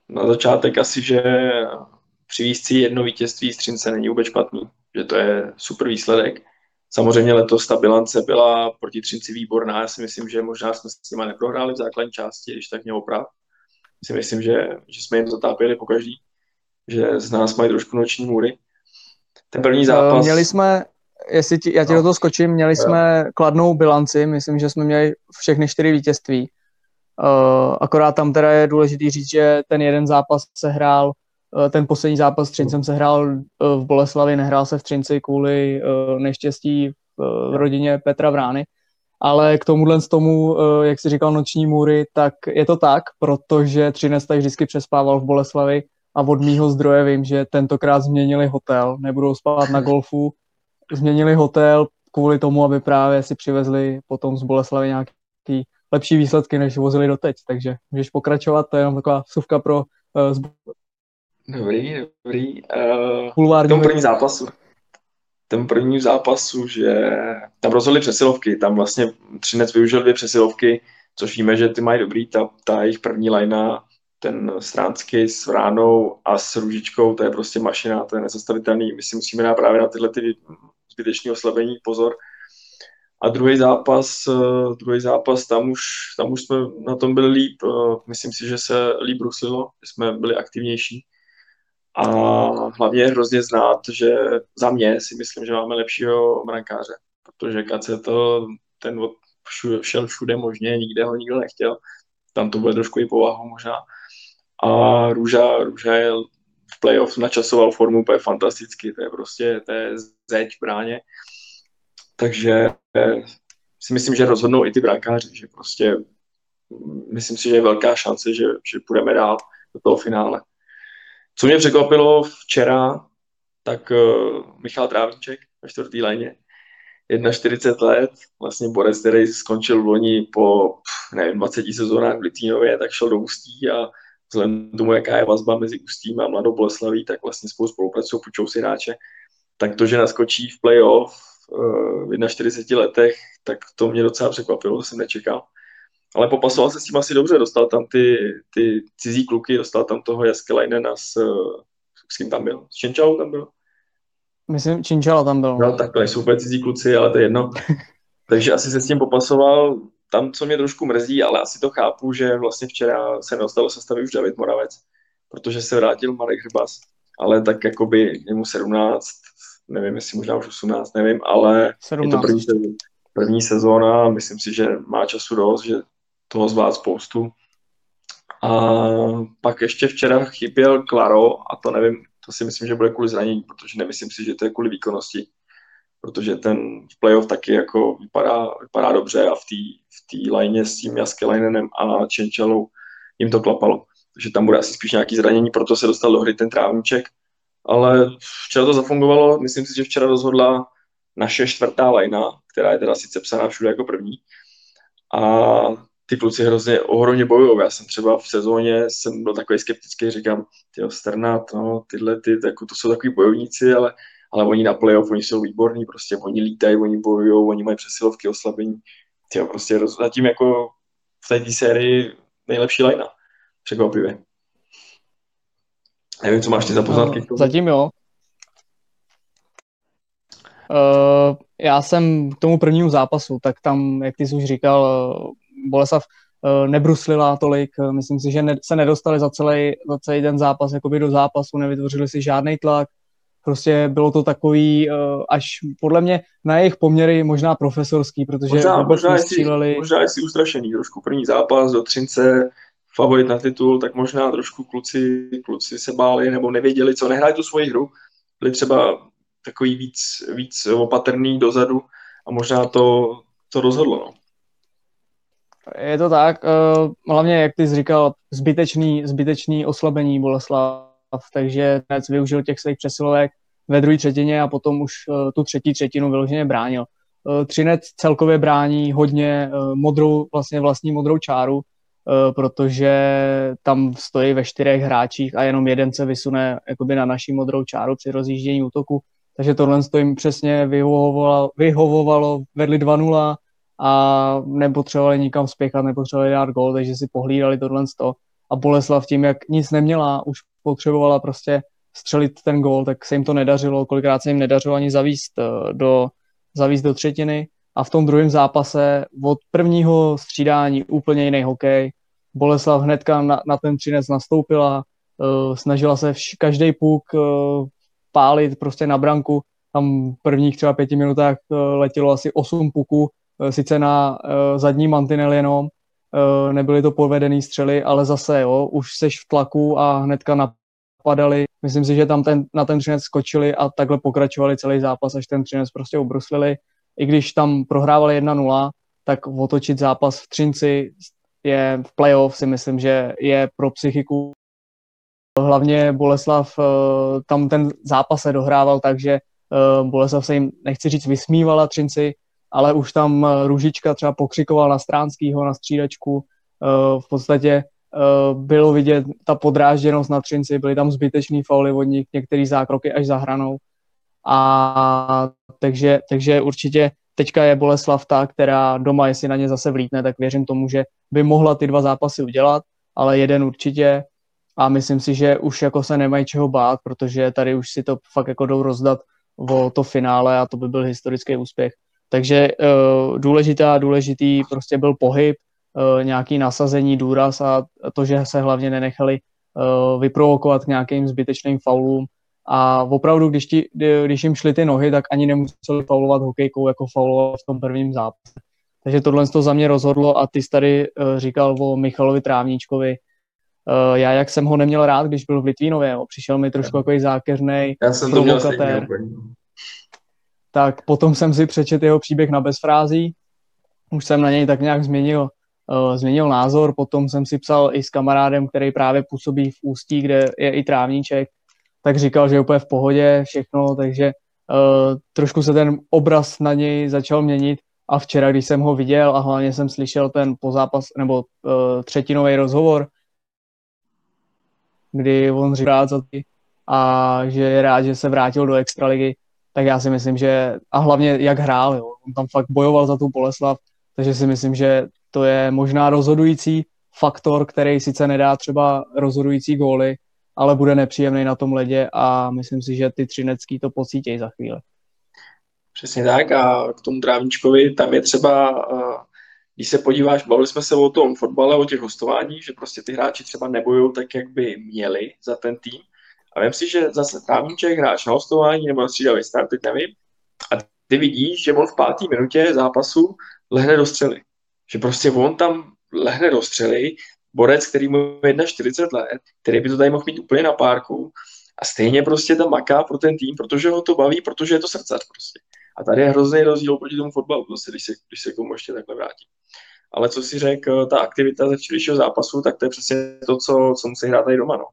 na začátek asi, že přivízt si jedno vítězství z Třince není vůbec špatný, že to je super výsledek. Samozřejmě letos ta bilance byla proti Třinci výborná, já si myslím, že možná jsme s nimi neprohráli v základní části, když tak mě oprav. Si myslím, že, že jsme jim zatápěli po každý, že z nás mají trošku noční můry. Ten první zápas... Měli jsme, jestli ti, já ti no. do toho skočím, měli no. jsme kladnou bilanci, myslím, že jsme měli všechny čtyři vítězství Uh, akorát tam teda je důležitý říct, že ten jeden zápas se hrál, uh, ten poslední zápas s Třincem se hrál uh, v Boleslavi, nehrál se v Třinci kvůli uh, neštěstí v, v rodině Petra Vrány. Ale k tomuhle z tomu, uh, jak si říkal, noční můry, tak je to tak, protože Třinec tak vždycky přespával v Boleslavi a od mýho zdroje vím, že tentokrát změnili hotel, nebudou spát na golfu, změnili hotel kvůli tomu, aby právě si přivezli potom z Boleslavy nějaký lepší výsledky, než vozili doteď, takže můžeš pokračovat, to je jenom taková suvka pro uh, zb... Dobrý, dobrý. Uh, tomu první zápasu. Tomu první zápasu, že tam rozhodli přesilovky, tam vlastně Třinec využil dvě přesilovky, což víme, že ty mají dobrý, ta, ta jejich první lajna, ten Stránsky s Vránou a s Růžičkou, to je prostě mašina, to je nezastavitelný. My si musíme dát právě na tyhle ty zbytečné oslabení pozor. A druhý zápas, eh, druhý zápas, tam už, tam už jsme na tom byli líp. Eh, myslím si, že se líp bruslilo, že jsme byli aktivnější. A hlavně je hrozně znát, že za mě si myslím, že máme lepšího brankáře, protože Kace to, ten od, šel všude možně, nikde ho nikdo nechtěl. Tam to bude trošku i povahu možná. A Růža, Růža je v playoff načasoval formu úplně fantasticky, to je prostě, to je zeď v bráně. Takže eh, si myslím, že rozhodnou i ty brankáři, že prostě myslím si, že je velká šance, že, že půjdeme dál do toho finále. Co mě překvapilo včera, tak uh, Michal Trávníček na čtvrtý léně, 41 let, vlastně Borec, který skončil v loni po, nevím, 20 sezónách v Litvínově, tak šel do Ústí a vzhledem k tomu, jaká je vazba mezi Ústím a Mladou Boleslaví, tak vlastně spolu spolupracují, půjčou si hráče, tak to, že naskočí v playoff uh, v 41 letech, tak to mě docela překvapilo, to jsem nečekal. Ale popasoval se s tím asi dobře, dostal tam ty, ty cizí kluky, dostal tam toho Jaskelajnena s, s kým tam byl? S Čenčalou tam byl? Myslím, Činčala tam byl. No, takhle, jsou úplně cizí kluci, ale to je jedno. Takže asi se s tím popasoval. Tam, co mě trošku mrzí, ale asi to chápu, že vlastně včera se nedostalo sestavit už David Moravec, protože se vrátil Marek Hrbas, ale tak jakoby mu 17, nevím, jestli možná už 18, nevím, ale 17. je to první, první sezóna, myslím si, že má času dost, že toho zvlád spoustu. A pak ještě včera chyběl Klaro a to nevím, to si myslím, že bude kvůli zranění, protože nemyslím si, že to je kvůli výkonnosti, protože ten playoff taky jako vypadá, vypadá dobře a v té tý line s tím Jaskelainenem a Čenčelou jim to klapalo. Takže tam bude asi spíš nějaký zranění, proto se dostal do hry ten trávníček. Ale včera to zafungovalo, myslím si, že včera rozhodla naše čtvrtá lajna, která je teda sice psaná všude jako první. A ty kluci hrozně ohromně bojují. Já jsem třeba v sezóně jsem byl takový skeptický, říkám, ty Sternat, no, tyhle, ty, jako, to jsou takový bojovníci, ale, ale oni na playoff, oni jsou výborní, prostě oni lítají, oni bojují, oni mají přesilovky, oslabení. Tyjo, prostě roz, zatím jako v té sérii nejlepší lajna. Překvapivě. Nevím, co máš ty za poznatky. Zatím jo. Uh, já jsem k tomu prvnímu zápasu, tak tam, jak ty jsi už říkal, Boleslav uh, nebruslila tolik, myslím si, že se nedostali za celý, za celý ten zápas jakoby do zápasu, nevytvořili si žádný tlak, prostě bylo to takový uh, až podle mě na jejich poměry možná profesorský, protože možná, možná, nestříleli... možná jsi ustrašený trošku první zápas do Třince, favorit na titul, tak možná trošku kluci, kluci se báli nebo nevěděli, co nehráli tu svoji hru, byli třeba takový víc, víc opatrný dozadu a možná to, to rozhodlo. No. Je to tak, uh, hlavně, jak ty jsi říkal, zbytečný, zbytečný oslabení Boleslav, takže Nec využil těch svých přesilovek ve druhé třetině a potom už uh, tu třetí třetinu vyloženě bránil. Uh, Třinec celkově brání hodně uh, modrou, vlastně vlastní modrou čáru, protože tam stojí ve čtyřech hráčích a jenom jeden se vysune jakoby na naší modrou čáru při rozjíždění útoku. Takže tohle jim přesně vyhovovalo, vyhovovalo vedli 2-0, a nepotřebovali nikam spěchat, nepotřebovali dát gol, takže si pohlídali tohle sto. A Boleslav tím, jak nic neměla, už potřebovala prostě střelit ten gol, tak se jim to nedařilo, kolikrát se jim nedařilo ani zavíst eh, do, zavíst do třetiny. A v tom druhém zápase od prvního střídání úplně jiný hokej. Boleslav hnedka na, na ten třinec nastoupila, uh, snažila se vš- každý puk uh, pálit prostě na branku. Tam prvních třeba pěti minutách letělo asi osm puků Eh, sice na zadní mantinel jenom, nebyly to povedený střely, ale zase, jo, už seš v tlaku a hnedka napadali. Myslím si, že tam ten, na ten třinec skočili a takhle pokračovali celý zápas, až ten třinec prostě ubruslili. I když tam prohrávali 1-0, tak otočit zápas v Třinci je v playoff si myslím, že je pro psychiku hlavně Boleslav tam ten zápas se dohrával, takže Boleslav se jim, nechci říct, vysmívala Třinci, ale už tam Růžička třeba pokřikoval na Stránskýho, na střídačku, v podstatě bylo vidět ta podrážděnost na Třinci, byly tam zbytečný fauly od nich, některé zákroky až za hranou. A takže, takže určitě teďka je Boleslav ta, která doma, jestli na ně zase vlítne, tak věřím tomu, že by mohla ty dva zápasy udělat, ale jeden určitě a myslím si, že už jako se nemají čeho bát, protože tady už si to fakt jako jdou rozdat o to finále a to by byl historický úspěch. Takže uh, důležitá, důležitý prostě byl pohyb, uh, nějaký nasazení, důraz a to, že se hlavně nenechali uh, vyprovokovat k nějakým zbytečným faulům a opravdu, když, ti, když jim šly ty nohy, tak ani nemuseli faulovat hokejkou, jako fauloval v tom prvním zápase. Takže tohle to za mě rozhodlo a ty jsi tady uh, říkal o Michalovi Trávníčkovi, Uh, já, jak jsem ho neměl rád, když byl v Litvínově, jo. přišel mi trošku jako zákeřný Já jsem to měl stejně Tak potom jsem si přečet jeho příběh na bezfrází, už jsem na něj tak nějak změnil, uh, změnil názor, potom jsem si psal i s kamarádem, který právě působí v Ústí, kde je i trávníček, tak říkal, že je úplně v pohodě všechno, takže uh, trošku se ten obraz na něj začal měnit. A včera, když jsem ho viděl a hlavně jsem slyšel ten pozápas nebo uh, třetinový rozhovor, kdy on říká a že je rád, že se vrátil do extraligy, tak já si myslím, že a hlavně jak hrál, jo. on tam fakt bojoval za tu Boleslav, takže si myslím, že to je možná rozhodující faktor, který sice nedá třeba rozhodující góly, ale bude nepříjemný na tom ledě a myslím si, že ty třinecký to pocítějí za chvíli. Přesně tak a k tomu Trávničkovi, tam je třeba když se podíváš, bavili jsme se o tom fotbale, o těch hostování, že prostě ty hráči třeba nebojují tak, jak by měli za ten tým. A vím si, že zase právníček hráč na hostování nebo střídavý start, teď nevím, a ty vidíš, že on v páté minutě zápasu lehne do střely. Že prostě on tam lehne do střely, borec, který mu je 41 let, který by to tady mohl mít úplně na párku a stejně prostě tam maká pro ten tým, protože ho to baví, protože je to srdcař prostě. A tady je hrozný rozdíl proti tomu fotbalu, prostě, když, se, když se k tomu ještě takhle vrátím. Ale co si řekl, ta aktivita ze včerejšího zápasu, tak to je přesně to, co, co musí hrát tady doma. No.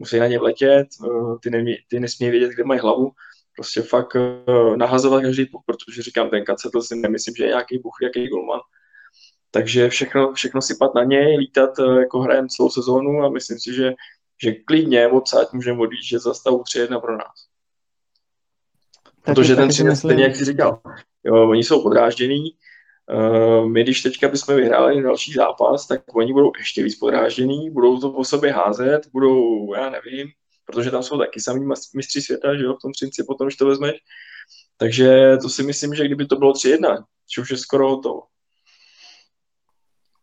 Musí na ně vletět, eh, ty, nemě, ty nesmí vědět, kde mají hlavu, prostě fakt uh, nahazovat každý puk, protože říkám, ten to si nemyslím, že je nějaký buch, jaký golman. Takže všechno, všechno sypat na něj, lítat uh, jako hrajem celou sezónu a myslím si, že, že klidně odsaď můžeme odjíždět za stavu 3-1 pro nás. Protože ten třinec, stejně jak jsi říkal, jo, oni jsou podráždění, my když teďka bychom vyhráli další zápas, tak oni budou ještě víc podráždění, budou to po sobě házet, budou, já nevím, protože tam jsou taky samý mistři světa, že jo, v tom Třinci potom, když to vezmeš. Takže to si myslím, že kdyby to bylo 3-1, že už je skoro hotovo.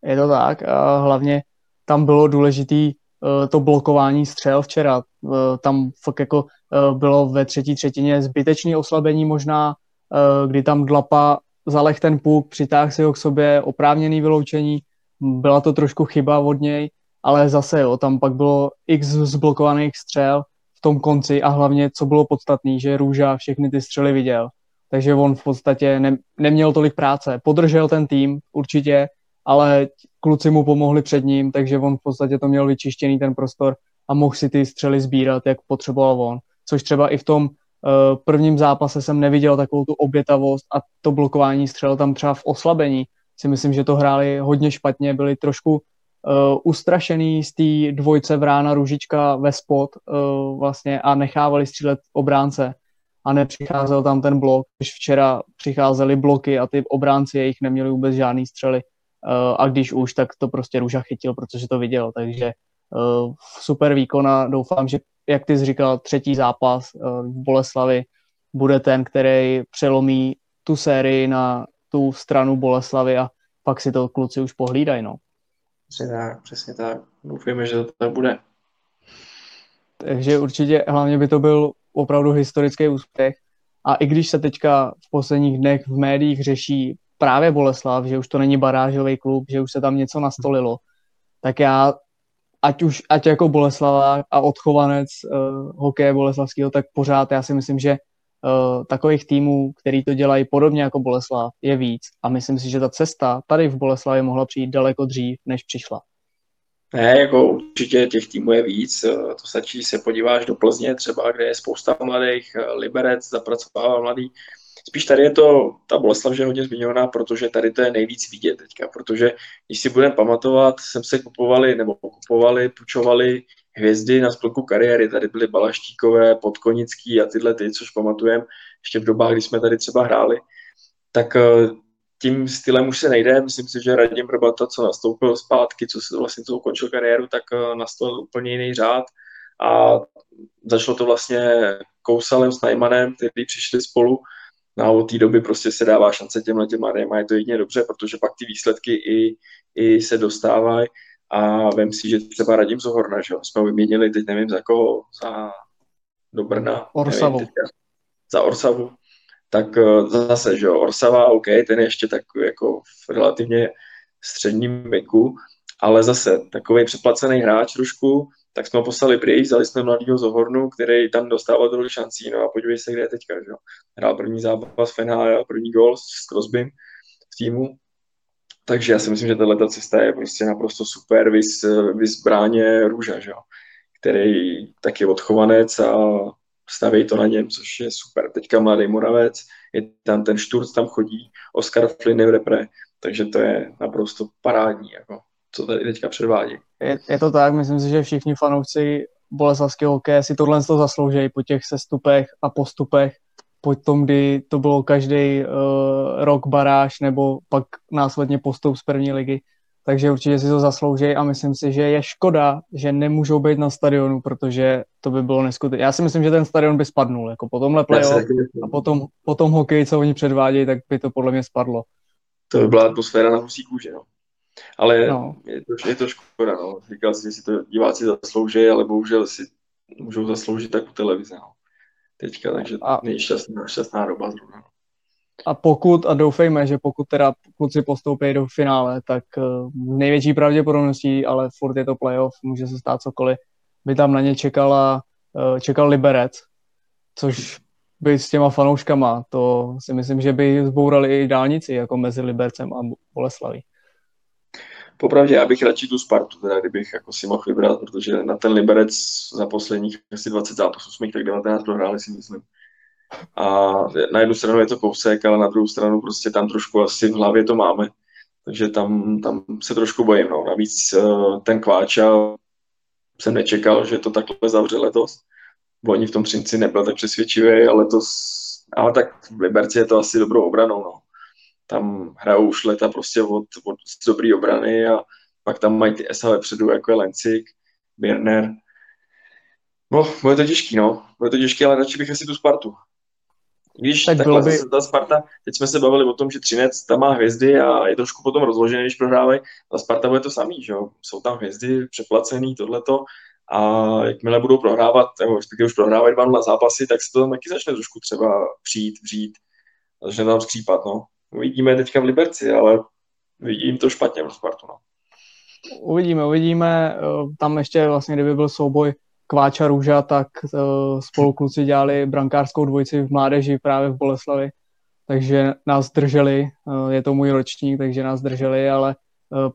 Je to tak a hlavně tam bylo důležitý uh, to blokování střel včera. Uh, tam fakt jako Eh, bylo ve třetí třetině zbytečné oslabení možná, eh, kdy tam Dlapa zaleh ten puk, přitáhl si ho k sobě, oprávněný vyloučení, byla to trošku chyba od něj, ale zase jo, tam pak bylo x zblokovaných střel v tom konci a hlavně, co bylo podstatné, že Růža všechny ty střely viděl. Takže on v podstatě ne, neměl tolik práce. Podržel ten tým určitě, ale kluci mu pomohli před ním, takže on v podstatě to měl vyčištěný ten prostor a mohl si ty střely sbírat, jak potřeboval on což třeba i v tom uh, prvním zápase jsem neviděl takovou tu obětavost a to blokování střel tam třeba v oslabení. Si myslím, že to hráli hodně špatně, byli trošku uh, ustrašený z té dvojce Vrána Ružička ve spot uh, vlastně a nechávali střílet obránce. A nepřicházel tam ten blok, když včera přicházely bloky a ty obránci jejich neměli vůbec žádný střely. Uh, a když už, tak to prostě Růža chytil, protože to viděl, takže super výkon a doufám, že jak ty jsi říkal, třetí zápas eh, v Boleslavi bude ten, který přelomí tu sérii na tu stranu Boleslavy a pak si to kluci už pohlídají, no. Přesně tak, přesně tak. Doufujeme, že to tak bude. Takže určitě hlavně by to byl opravdu historický úspěch. A i když se teďka v posledních dnech v médiích řeší právě Boleslav, že už to není barážový klub, že už se tam něco nastolilo, tak já ať už, ať jako Boleslava a odchovanec uh, hokeje Boleslavského, tak pořád já si myslím, že uh, takových týmů, který to dělají podobně jako Boleslav, je víc. A myslím si, že ta cesta tady v Boleslavě mohla přijít daleko dřív, než přišla. Ne, jako určitě těch týmů je víc. Eh, to stačí, se podíváš do Plzně třeba, kde je spousta mladých, Liberec zapracovává mladý. Spíš tady je to, ta Boleslav, že je hodně zmiňovaná, protože tady to je nejvíc vidět teďka, protože když si budeme pamatovat, jsem se kupovali, nebo kupovali, půjčovali hvězdy na splku kariéry, tady byly Balaštíkové, Podkonický a tyhle ty, což pamatujeme ještě v dobách, kdy jsme tady třeba hráli, tak eh, tím stylem už se nejde. Myslím si, že Radim Brbata, co nastoupil zpátky, co se vlastně co ukončil kariéru, tak eh, nastoupil úplně jiný řád. A začalo to vlastně Kousalem s Najmanem, kteří přišli spolu No a od té doby prostě se dává šance těmhle těm mladým a je to jedině dobře, protože pak ty výsledky i, i se dostávají a vem si, že třeba Radim Zohorna, že jsme ho vyměnili, teď nevím za koho, za do Brna. Orsavu. Nevím, teďka, za Orsavu. Tak eh, zase, že jo, Orsava, OK, ten je ještě tak jako v relativně středním věku, ale zase takový přeplacený hráč trošku, tak jsme ho poslali pryč, vzali jsme mladýho Zohornu, který tam dostával druhou šancí, no a podívej se, kde je teďka, že? Hrál první zápas Fenhája, první gol s Crosbym v týmu, takže já si myslím, že tato cesta je prostě naprosto super, vys, vys bráně Růža, že? který taky je odchovanec a staví to na něm, což je super. Teďka mladý Moravec, je tam ten Šturc, tam chodí, Oscar Flynn v repre, takže to je naprosto parádní. Jako co tady teďka předvádí. Je, je to tak, myslím si, že všichni fanoušci boleslavského hokeje si tohle to zaslouží po těch sestupech a postupech, po tom, kdy to bylo každý uh, rok baráž nebo pak následně postup z první ligy. Takže určitě si to zaslouží a myslím si, že je škoda, že nemůžou být na stadionu, protože to by bylo neskutečné. Já si myslím, že ten stadion by spadnul, jako po tomhle playoff a potom, potom hokej, co oni předvádějí, tak by to podle mě spadlo. To by byla atmosféra na husí kůži, no. Ale no. je, to, je to škoda, no. Říkal si, že si to diváci zaslouží, ale bohužel si můžou zasloužit tak u televize, no. Teďka, takže a, není šťastná, šťastná doba zrovna. No. A pokud, a doufejme, že pokud teda kluci postoupí do finále, tak uh, největší pravděpodobností, ale furt je to playoff, může se stát cokoliv, by tam na ně čekala, uh, čekal Liberec, což by s těma fanouškama, to si myslím, že by zbourali i dálnici, jako mezi Libercem a Boleslaví. Popravdě, já bych radši tu Spartu, teda kdybych jako si mohl vybrat, protože na ten Liberec za posledních asi 20 zápasů jsme jich tak 19 prohráli, si myslím. A na jednu stranu je to kousek, ale na druhou stranu prostě tam trošku asi v hlavě to máme. Takže tam, tam se trošku bojím. No. Navíc eh, ten Kváča jsem nečekal, že to takhle zavře letos. Oni v tom Třinci nebyl tak přesvědčivý, ale to, ale tak v Liberci je to asi dobrou obranou. No tam hrajou už leta prostě od, od dobrý obrany a pak tam mají ty SA vepředu, jako je Lencik, Birner. No, bude to těžký, no. Bude to těžký, ale radši bych asi tu Spartu. Když tak takhle by... ta Sparta, teď jsme se bavili o tom, že Třinec tam má hvězdy a je trošku potom rozložený, když prohrávají. Ta Sparta bude to samý, že jo. Jsou tam hvězdy, přeplacený, tohleto. A jakmile budou prohrávat, nebo když už prohrávají dva zápasy, tak se to tam taky začne trošku třeba přijít, vřít. Začne tam skřípat, no. Uvidíme teďka v Liberci, ale vidím to špatně v Spartu. No. Uvidíme, uvidíme. Eh, tam ještě vlastně, kdyby byl souboj Kváča Růža, tak uh, spolu kluci dělali brankářskou dvojici v mládeži právě v Boleslavi, takže nás drželi, uh, je to můj ročník, takže nás drželi, ale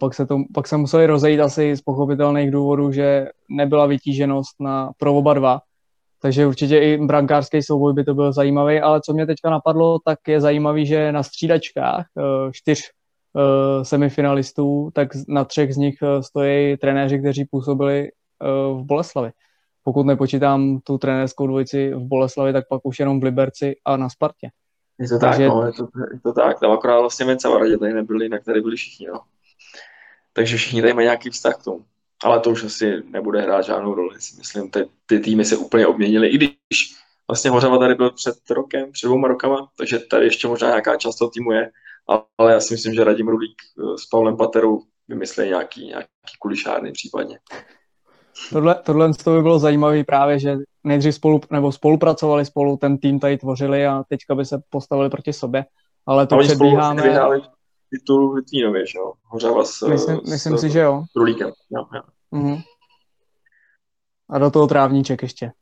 pak, se to, pak se museli rozejít asi z pochopitelných důvodů, že nebyla vytíženost na, pro oba dva, takže určitě i brankářský souboj by to byl zajímavý, ale co mě teďka napadlo, tak je zajímavý, že na střídačkách eh, čtyř eh, semifinalistů, tak na třech z nich eh, stojí trenéři, kteří působili v Boleslavi. Pokud nepočítám tu trenérskou dvojici v Boleslavi, tak pak už jenom v Liberci a na Spartě. Je to Takže... tak, no, je to, je to tak. Tam akorát vlastně Menca Varadě tady nebyli, jinak tady byli všichni, no. Takže všichni tady mají nějaký vztah k tomu ale to už asi nebude hrát žádnou roli. Si myslím, ty, ty týmy se úplně obměnily, i když vlastně Hořava tady byl před rokem, před dvouma rokama, takže tady ještě možná nějaká část toho týmu je, ale já si myslím, že Radim Rulík eh, s Pavlem Paterou vymyslí nějaký, nějaký kulišárny případně. Tohle, tohle to by bylo zajímavé právě, že nejdřív spolu, nebo spolupracovali spolu, ten tým tady tvořili a teďka by se postavili proti sobě, ale to předbíháme... Vyhráli titul Litvínově, že jo? Hořava s, myslím, myslím s, si, že jo. Rulíkem. Jo, jo. Mm-hmm. A do toho trávníček ještě.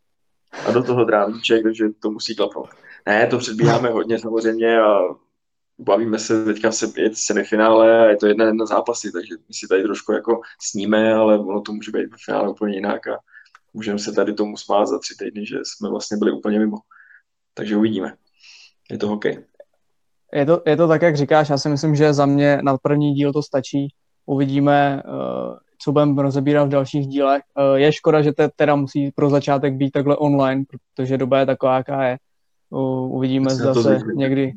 A do toho trávníček, takže to musí klapnout. Ne, to předbíháme hodně samozřejmě a bavíme se teďka se pět semifinále a je to jedna jedna zápasy, takže my si tady trošku jako sníme, ale ono to může být v finále úplně jinak a můžeme se tady tomu smát za tři týdny, že jsme vlastně byli úplně mimo. Takže uvidíme. Je to hokej. Je to, je to tak, jak říkáš, já si myslím, že za mě na první díl to stačí. Uvidíme, uh, co budeme rozebírat v dalších dílech. Uh, je škoda, že to teda musí pro začátek být takhle online, protože doba je taková, jaká je. Uvidíme zase někdy,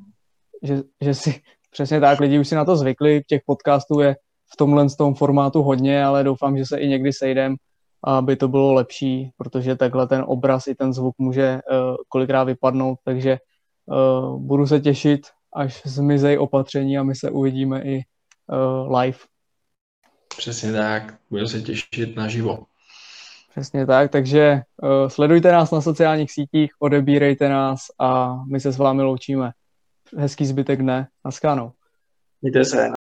že, že si přesně tak, lidi už si na to zvykli, těch podcastů je v tomhle tom formátu hodně, ale doufám, že se i někdy sejdem, aby to bylo lepší, protože takhle ten obraz i ten zvuk může uh, kolikrát vypadnout, takže budu se těšit, až zmizej opatření a my se uvidíme i uh, live. Přesně tak, budu se těšit naživo. Přesně tak, takže uh, sledujte nás na sociálních sítích, odebírejte nás a my se s vámi loučíme. Hezký zbytek dne. Naschledanou. Mějte se.